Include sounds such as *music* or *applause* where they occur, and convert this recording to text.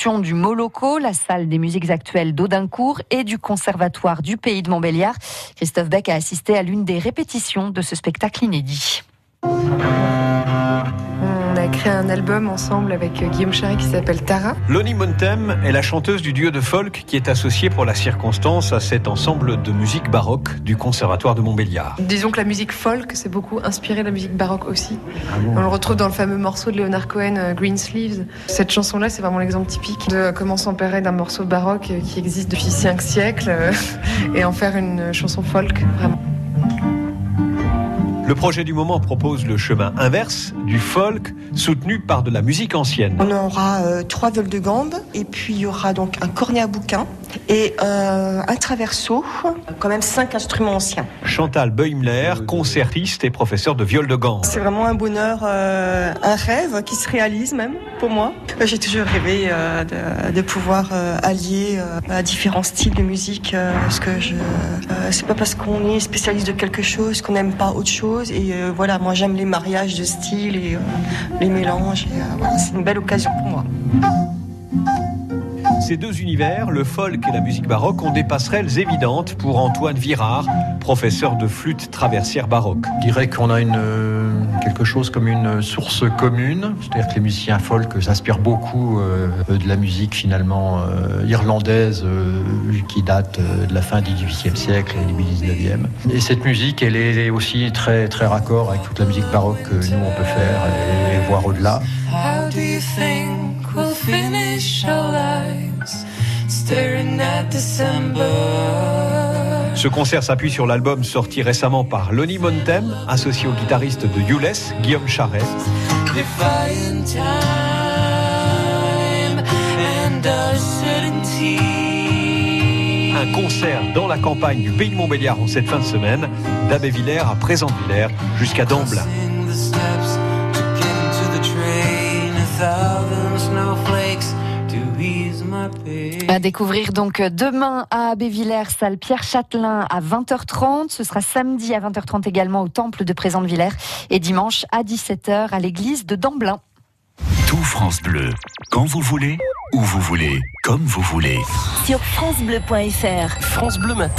du Moloco, la salle des musiques actuelles d'Audincourt et du Conservatoire du Pays de Montbéliard. Christophe Beck a assisté à l'une des répétitions de ce spectacle inédit créé un album ensemble avec euh, Guillaume Charret qui s'appelle Tara. Lonnie Montem est la chanteuse du duo de folk qui est associée pour la circonstance à cet ensemble de musique baroque du Conservatoire de Montbéliard. Disons que la musique folk s'est beaucoup inspirée de la musique baroque aussi. Ah On le retrouve dans le fameux morceau de Leonard Cohen, euh, Green Sleeves. Cette chanson-là, c'est vraiment l'exemple typique de comment s'emparer d'un morceau baroque qui existe depuis cinq siècles *laughs* et en faire une chanson folk, vraiment. Le projet du moment propose le chemin inverse du folk soutenu par de la musique ancienne. On aura euh, trois vols de gambe et puis il y aura donc un cornet à bouquin et euh, un traverso, quand même cinq instruments anciens. Chantal Beumler, concertiste et professeur de viol de gambe. C'est vraiment un bonheur, euh, un rêve qui se réalise même pour moi. J'ai toujours rêvé de, de, pouvoir allier à différents styles de musique parce que je c'est pas parce qu'on est spécialiste de quelque chose qu'on n'aime pas autre chose et euh, voilà, moi j'aime les mariages de style et euh, les mélanges. Euh, c'est une belle occasion pour moi. Ces deux univers, le folk et la musique baroque, ont des passerelles évidentes pour Antoine Virard, professeur de flûte traversière baroque. Je dirais qu'on a une, quelque chose comme une source commune, c'est-à-dire que les musiciens folk s'inspirent beaucoup de la musique finalement irlandaise qui date de la fin du XVIIIe siècle et du XIXe. Et cette musique, elle est aussi très très raccord avec toute la musique baroque que nous on peut faire et voir au-delà. Ce concert s'appuie sur l'album sorti récemment par Lonnie Montem, associé au guitariste de Youles, Guillaume Charret. Un concert dans la campagne du pays de Montbéliard en cette fin de semaine, d'Abbé-Villers à Présent-Villers jusqu'à Damblin. À découvrir donc demain à Abbé-Villers, salle Pierre Châtelain à 20h30. Ce sera samedi à 20h30 également au temple de Présent-Villers et dimanche à 17h à l'église de Damblin. Tout France Bleu, quand vous voulez, où vous voulez, comme vous voulez. Sur francebleu.fr. France Bleu Matin.